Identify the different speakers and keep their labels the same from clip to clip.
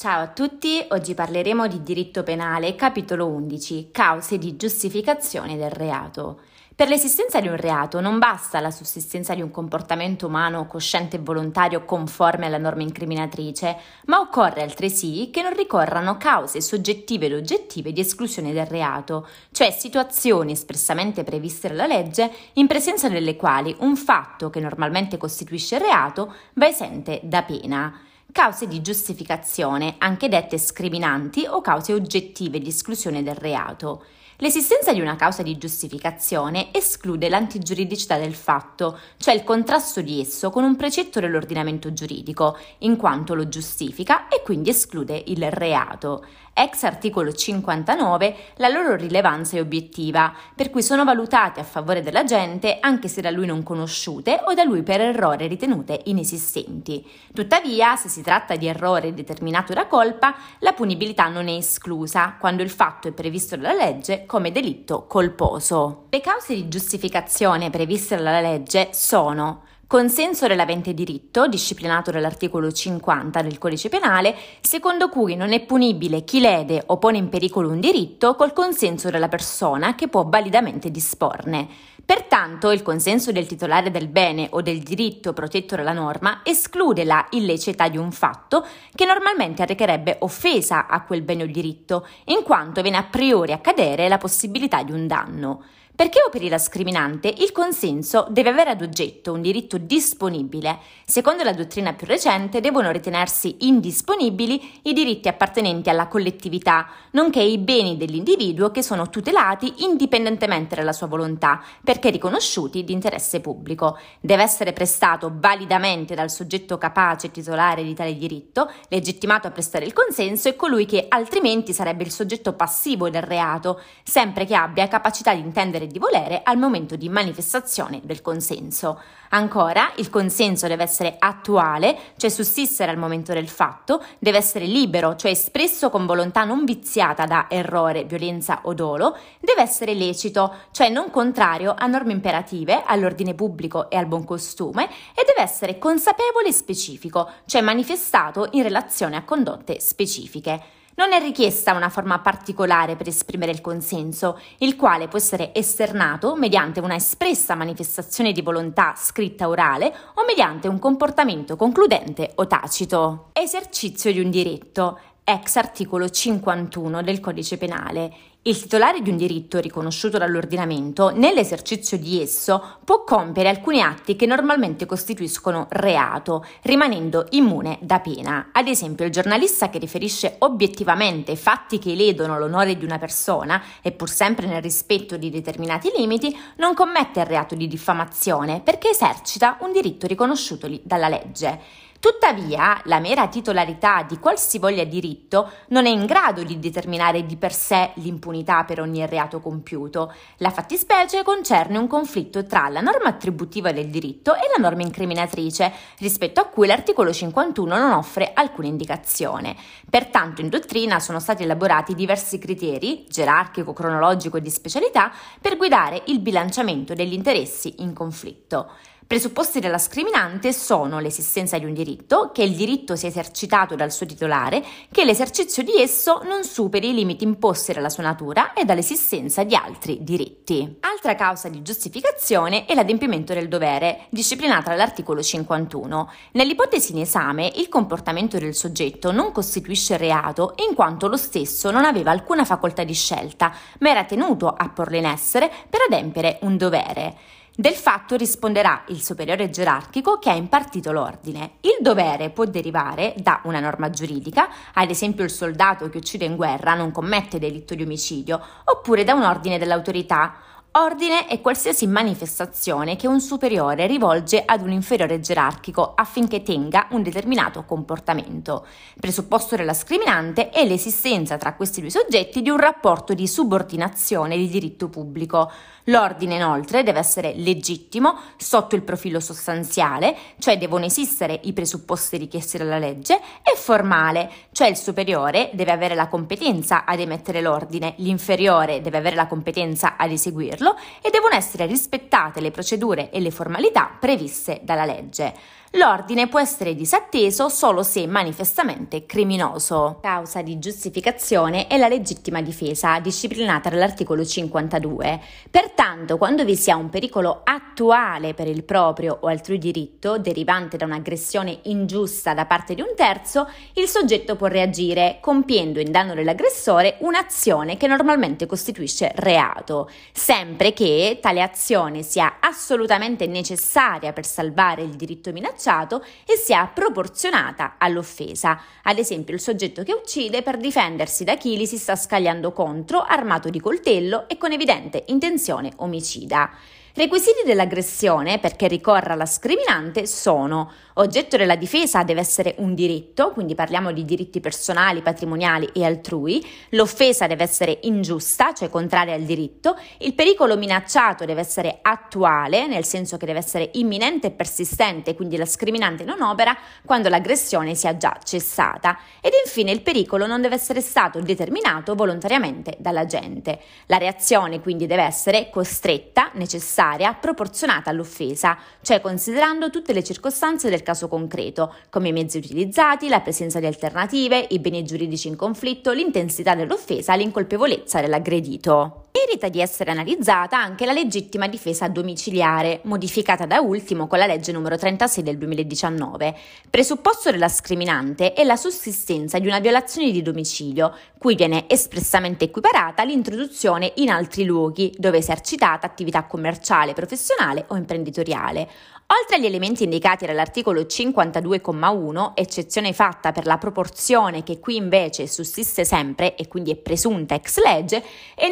Speaker 1: Ciao a tutti, oggi parleremo di diritto penale, capitolo 11, cause di giustificazione del reato. Per l'esistenza di un reato non basta la sussistenza di un comportamento umano cosciente e volontario conforme alla norma incriminatrice, ma occorre altresì che non ricorrano cause soggettive ed oggettive di esclusione del reato, cioè situazioni espressamente previste dalla legge in presenza delle quali un fatto che normalmente costituisce reato va esente da pena cause di giustificazione, anche dette scriminanti o cause oggettive di esclusione del reato. L'esistenza di una causa di giustificazione esclude l'antigiuridicità del fatto, cioè il contrasto di esso con un precetto dell'ordinamento giuridico, in quanto lo giustifica e quindi esclude il reato ex articolo 59, la loro rilevanza è obiettiva, per cui sono valutate a favore dell'agente anche se da lui non conosciute o da lui per errore ritenute inesistenti. Tuttavia, se si tratta di errore determinato da colpa, la punibilità non è esclusa quando il fatto è previsto dalla legge come delitto colposo. Le cause di giustificazione previste dalla legge sono consenso dell'avente diritto, disciplinato dall'articolo 50 del codice penale, secondo cui non è punibile chi lede o pone in pericolo un diritto col consenso della persona che può validamente disporne. Pertanto il consenso del titolare del bene o del diritto protetto dalla norma esclude la illecità di un fatto che normalmente arrecherebbe offesa a quel bene o diritto, in quanto viene a priori a cadere la possibilità di un danno. Perché operi la scriminante, il consenso deve avere ad oggetto un diritto disponibile. Secondo la dottrina più recente, devono ritenersi indisponibili i diritti appartenenti alla collettività, nonché i beni dell'individuo che sono tutelati indipendentemente dalla sua volontà, perché riconosciuti di interesse pubblico. Deve essere prestato validamente dal soggetto capace e titolare di tale diritto, legittimato a prestare il consenso e colui che altrimenti sarebbe il soggetto passivo del reato, sempre che abbia capacità di intendere di volere al momento di manifestazione del consenso. Ancora, il consenso deve essere attuale, cioè sussistere al momento del fatto, deve essere libero, cioè espresso con volontà non viziata da errore, violenza o dolo, deve essere lecito, cioè non contrario a norme imperative, all'ordine pubblico e al buon costume, e deve essere consapevole e specifico, cioè manifestato in relazione a condotte specifiche. Non è richiesta una forma particolare per esprimere il consenso, il quale può essere esternato mediante una espressa manifestazione di volontà scritta orale o mediante un comportamento concludente o tacito. Esercizio di un diritto ex articolo 51 del Codice Penale. Il titolare di un diritto riconosciuto dall'ordinamento, nell'esercizio di esso, può compiere alcuni atti che normalmente costituiscono reato, rimanendo immune da pena. Ad esempio, il giornalista che riferisce obiettivamente fatti che ledono l'onore di una persona, e pur sempre nel rispetto di determinati limiti, non commette il reato di diffamazione perché esercita un diritto riconosciuto dalla legge. Tuttavia, la mera titolarità di qualsivoglia diritto non è in grado di determinare di per sé l'impunità per ogni reato compiuto. La fattispecie concerne un conflitto tra la norma attributiva del diritto e la norma incriminatrice, rispetto a cui l'articolo 51 non offre alcuna indicazione. Pertanto in dottrina sono stati elaborati diversi criteri, gerarchico, cronologico e di specialità, per guidare il bilanciamento degli interessi in conflitto. Presupposti della scriminante sono l'esistenza di un diritto, che il diritto sia esercitato dal suo titolare, che l'esercizio di esso non superi i limiti imposti dalla sua natura e dall'esistenza di altri diritti. Altra causa di giustificazione è l'adempimento del dovere, disciplinata dall'articolo 51. Nell'ipotesi in esame, il comportamento del soggetto non costituisce reato in quanto lo stesso non aveva alcuna facoltà di scelta, ma era tenuto a porlo in essere per adempiere un dovere. Del fatto risponderà il superiore gerarchico che ha impartito l'ordine. Il dovere può derivare da una norma giuridica, ad esempio il soldato che uccide in guerra non commette delitto di omicidio, oppure da un ordine dell'autorità Ordine è qualsiasi manifestazione che un superiore rivolge ad un inferiore gerarchico affinché tenga un determinato comportamento. Presupposto della scriminante è l'esistenza tra questi due soggetti di un rapporto di subordinazione di diritto pubblico. L'ordine inoltre deve essere legittimo sotto il profilo sostanziale, cioè devono esistere i presupposti richiesti dalla legge, e formale, cioè il superiore deve avere la competenza ad emettere l'ordine, l'inferiore deve avere la competenza ad eseguirlo e devono essere rispettate le procedure e le formalità previste dalla legge. L'ordine può essere disatteso solo se manifestamente criminoso. Causa di giustificazione è la legittima difesa, disciplinata dall'articolo 52. Pertanto, quando vi sia un pericolo attuale per il proprio o altrui diritto, derivante da un'aggressione ingiusta da parte di un terzo, il soggetto può reagire compiendo in danno dell'aggressore un'azione che normalmente costituisce reato, sempre che tale azione sia assolutamente necessaria per salvare il diritto minacciato minacciato e sia proporzionata all'offesa. Ad esempio il soggetto che uccide per difendersi da chi gli si sta scagliando contro, armato di coltello e con evidente intenzione omicida. Requisiti dell'aggressione perché ricorra alla scriminante sono oggetto della difesa deve essere un diritto, quindi parliamo di diritti personali, patrimoniali e altrui, l'offesa deve essere ingiusta, cioè contraria al diritto, il pericolo minacciato deve essere attuale, nel senso che deve essere imminente e persistente, quindi la scriminante non opera quando l'aggressione sia già cessata ed infine il pericolo non deve essere stato determinato volontariamente dall'agente. La reazione quindi deve essere costretta, necessaria, necessaria proporzionata all'offesa, cioè considerando tutte le circostanze del caso concreto, come i mezzi utilizzati, la presenza di alternative, i beni giuridici in conflitto, l'intensità dell'offesa, l'incolpevolezza dell'aggredito. Merita di essere analizzata anche la legittima difesa domiciliare, modificata da ultimo con la legge numero 36 del 2019. Presupposto della scriminante è la sussistenza di una violazione di domicilio, cui viene espressamente equiparata l'introduzione in altri luoghi dove è esercitata attività commerciale, professionale o imprenditoriale, Oltre agli elementi indicati dall'articolo 52,1, eccezione fatta per la proporzione che qui invece sussiste sempre e quindi è presunta ex legge, è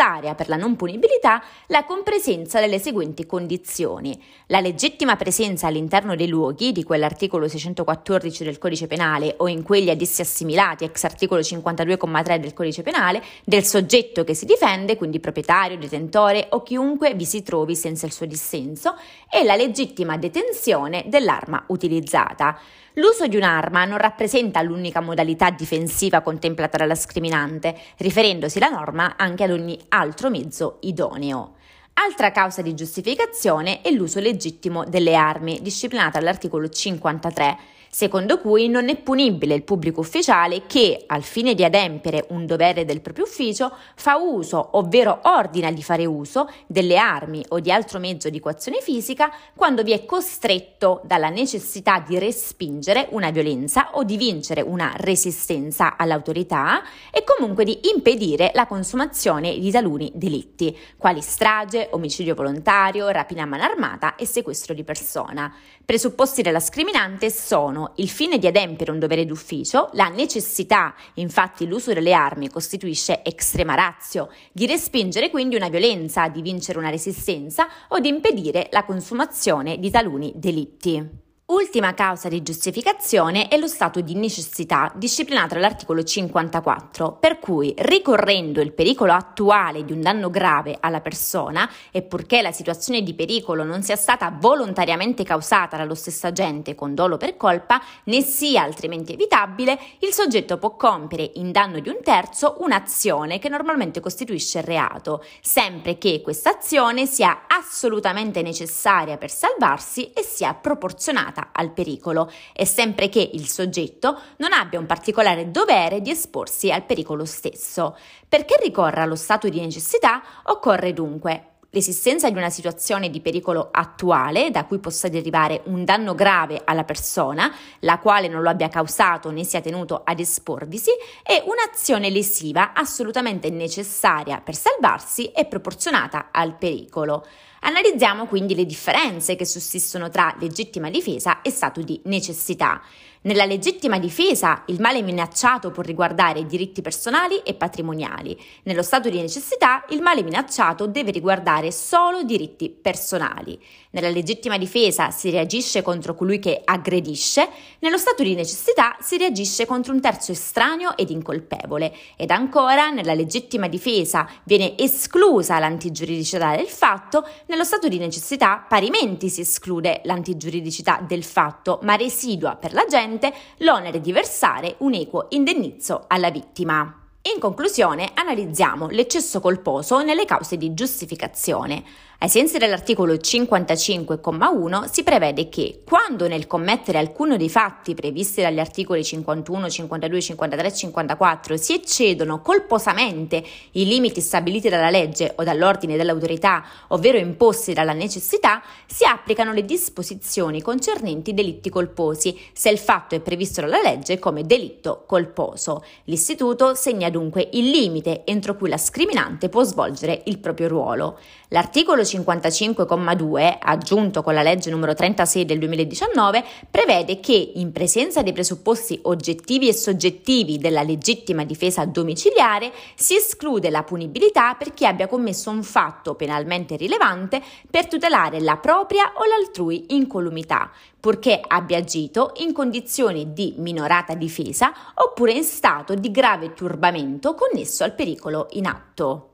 Speaker 1: necessaria per la non punibilità la compresenza delle seguenti condizioni. La legittima presenza all'interno dei luoghi, di quell'articolo 614 del Codice Penale o in quelli ad essi assimilati ex articolo 52,3 del Codice Penale, del soggetto che si difende, quindi proprietario, detentore o chiunque vi si trovi senza il suo dissenso, e la legittima detenzione dell'arma utilizzata. L'uso di un'arma non rappresenta l'unica modalità difensiva contemplata dalla scriminante, riferendosi la norma anche ad ogni altro mezzo idoneo. Altra causa di giustificazione è l'uso legittimo delle armi, disciplinata all'articolo 53 secondo cui non è punibile il pubblico ufficiale che, al fine di adempiere un dovere del proprio ufficio, fa uso, ovvero ordina di fare uso, delle armi o di altro mezzo di coazione fisica quando vi è costretto dalla necessità di respingere una violenza o di vincere una resistenza all'autorità e comunque di impedire la consumazione di taluni delitti, quali strage, omicidio volontario, rapina a mano armata e sequestro di persona. Presupposti della scriminante sono sono il fine di adempiere un dovere d'ufficio, la necessità, infatti l'uso delle armi costituisce estrema razio, di respingere quindi una violenza, di vincere una resistenza o di impedire la consumazione di taluni delitti. Ultima causa di giustificazione è lo stato di necessità disciplinato dall'articolo 54, per cui ricorrendo il pericolo attuale di un danno grave alla persona e purché la situazione di pericolo non sia stata volontariamente causata dallo stesso agente con dolo per colpa, né sia altrimenti evitabile, il soggetto può compiere in danno di un terzo un'azione che normalmente costituisce reato, sempre che questa azione sia assolutamente necessaria per salvarsi e sia proporzionata al pericolo e sempre che il soggetto non abbia un particolare dovere di esporsi al pericolo stesso. Perché ricorra allo stato di necessità occorre dunque l'esistenza di una situazione di pericolo attuale da cui possa derivare un danno grave alla persona, la quale non lo abbia causato né sia tenuto ad esporvisi, e un'azione lesiva assolutamente necessaria per salvarsi e proporzionata al pericolo. Analizziamo quindi le differenze che sussistono tra legittima difesa e stato di necessità. Nella legittima difesa il male minacciato può riguardare diritti personali e patrimoniali. Nello stato di necessità il male minacciato deve riguardare solo diritti personali. Nella legittima difesa si reagisce contro colui che aggredisce, nello stato di necessità si reagisce contro un terzo estraneo ed incolpevole. Ed ancora, nella legittima difesa viene esclusa l'antigiuridicità del fatto, nello stato di necessità parimenti si esclude l'antigiuridicità del fatto, ma residua per la gente l'onere di versare un equo indennizzo alla vittima. In conclusione, analizziamo l'eccesso colposo nelle cause di giustificazione. Ai sensi dell'articolo 55,1 si prevede che quando nel commettere alcuno dei fatti previsti dagli articoli 51, 52, 53 e 54 si eccedono colposamente i limiti stabiliti dalla legge o dall'ordine dell'autorità, ovvero imposti dalla necessità, si applicano le disposizioni concernenti i delitti colposi, se il fatto è previsto dalla legge come delitto colposo. L'istituto segna dunque il limite entro cui la scriminante può svolgere il proprio ruolo. L'articolo 55,2, aggiunto con la legge numero 36 del 2019, prevede che in presenza dei presupposti oggettivi e soggettivi della legittima difesa domiciliare si esclude la punibilità per chi abbia commesso un fatto penalmente rilevante per tutelare la propria o l'altrui incolumità, purché abbia agito in condizioni di minorata difesa oppure in stato di grave turbamento connesso al pericolo in atto.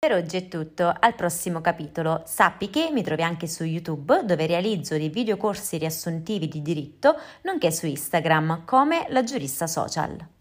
Speaker 1: Per oggi è tutto, al prossimo capitolo. Sappi che mi trovi anche su YouTube dove realizzo dei videocorsi riassuntivi di diritto, nonché su Instagram come la giurista social.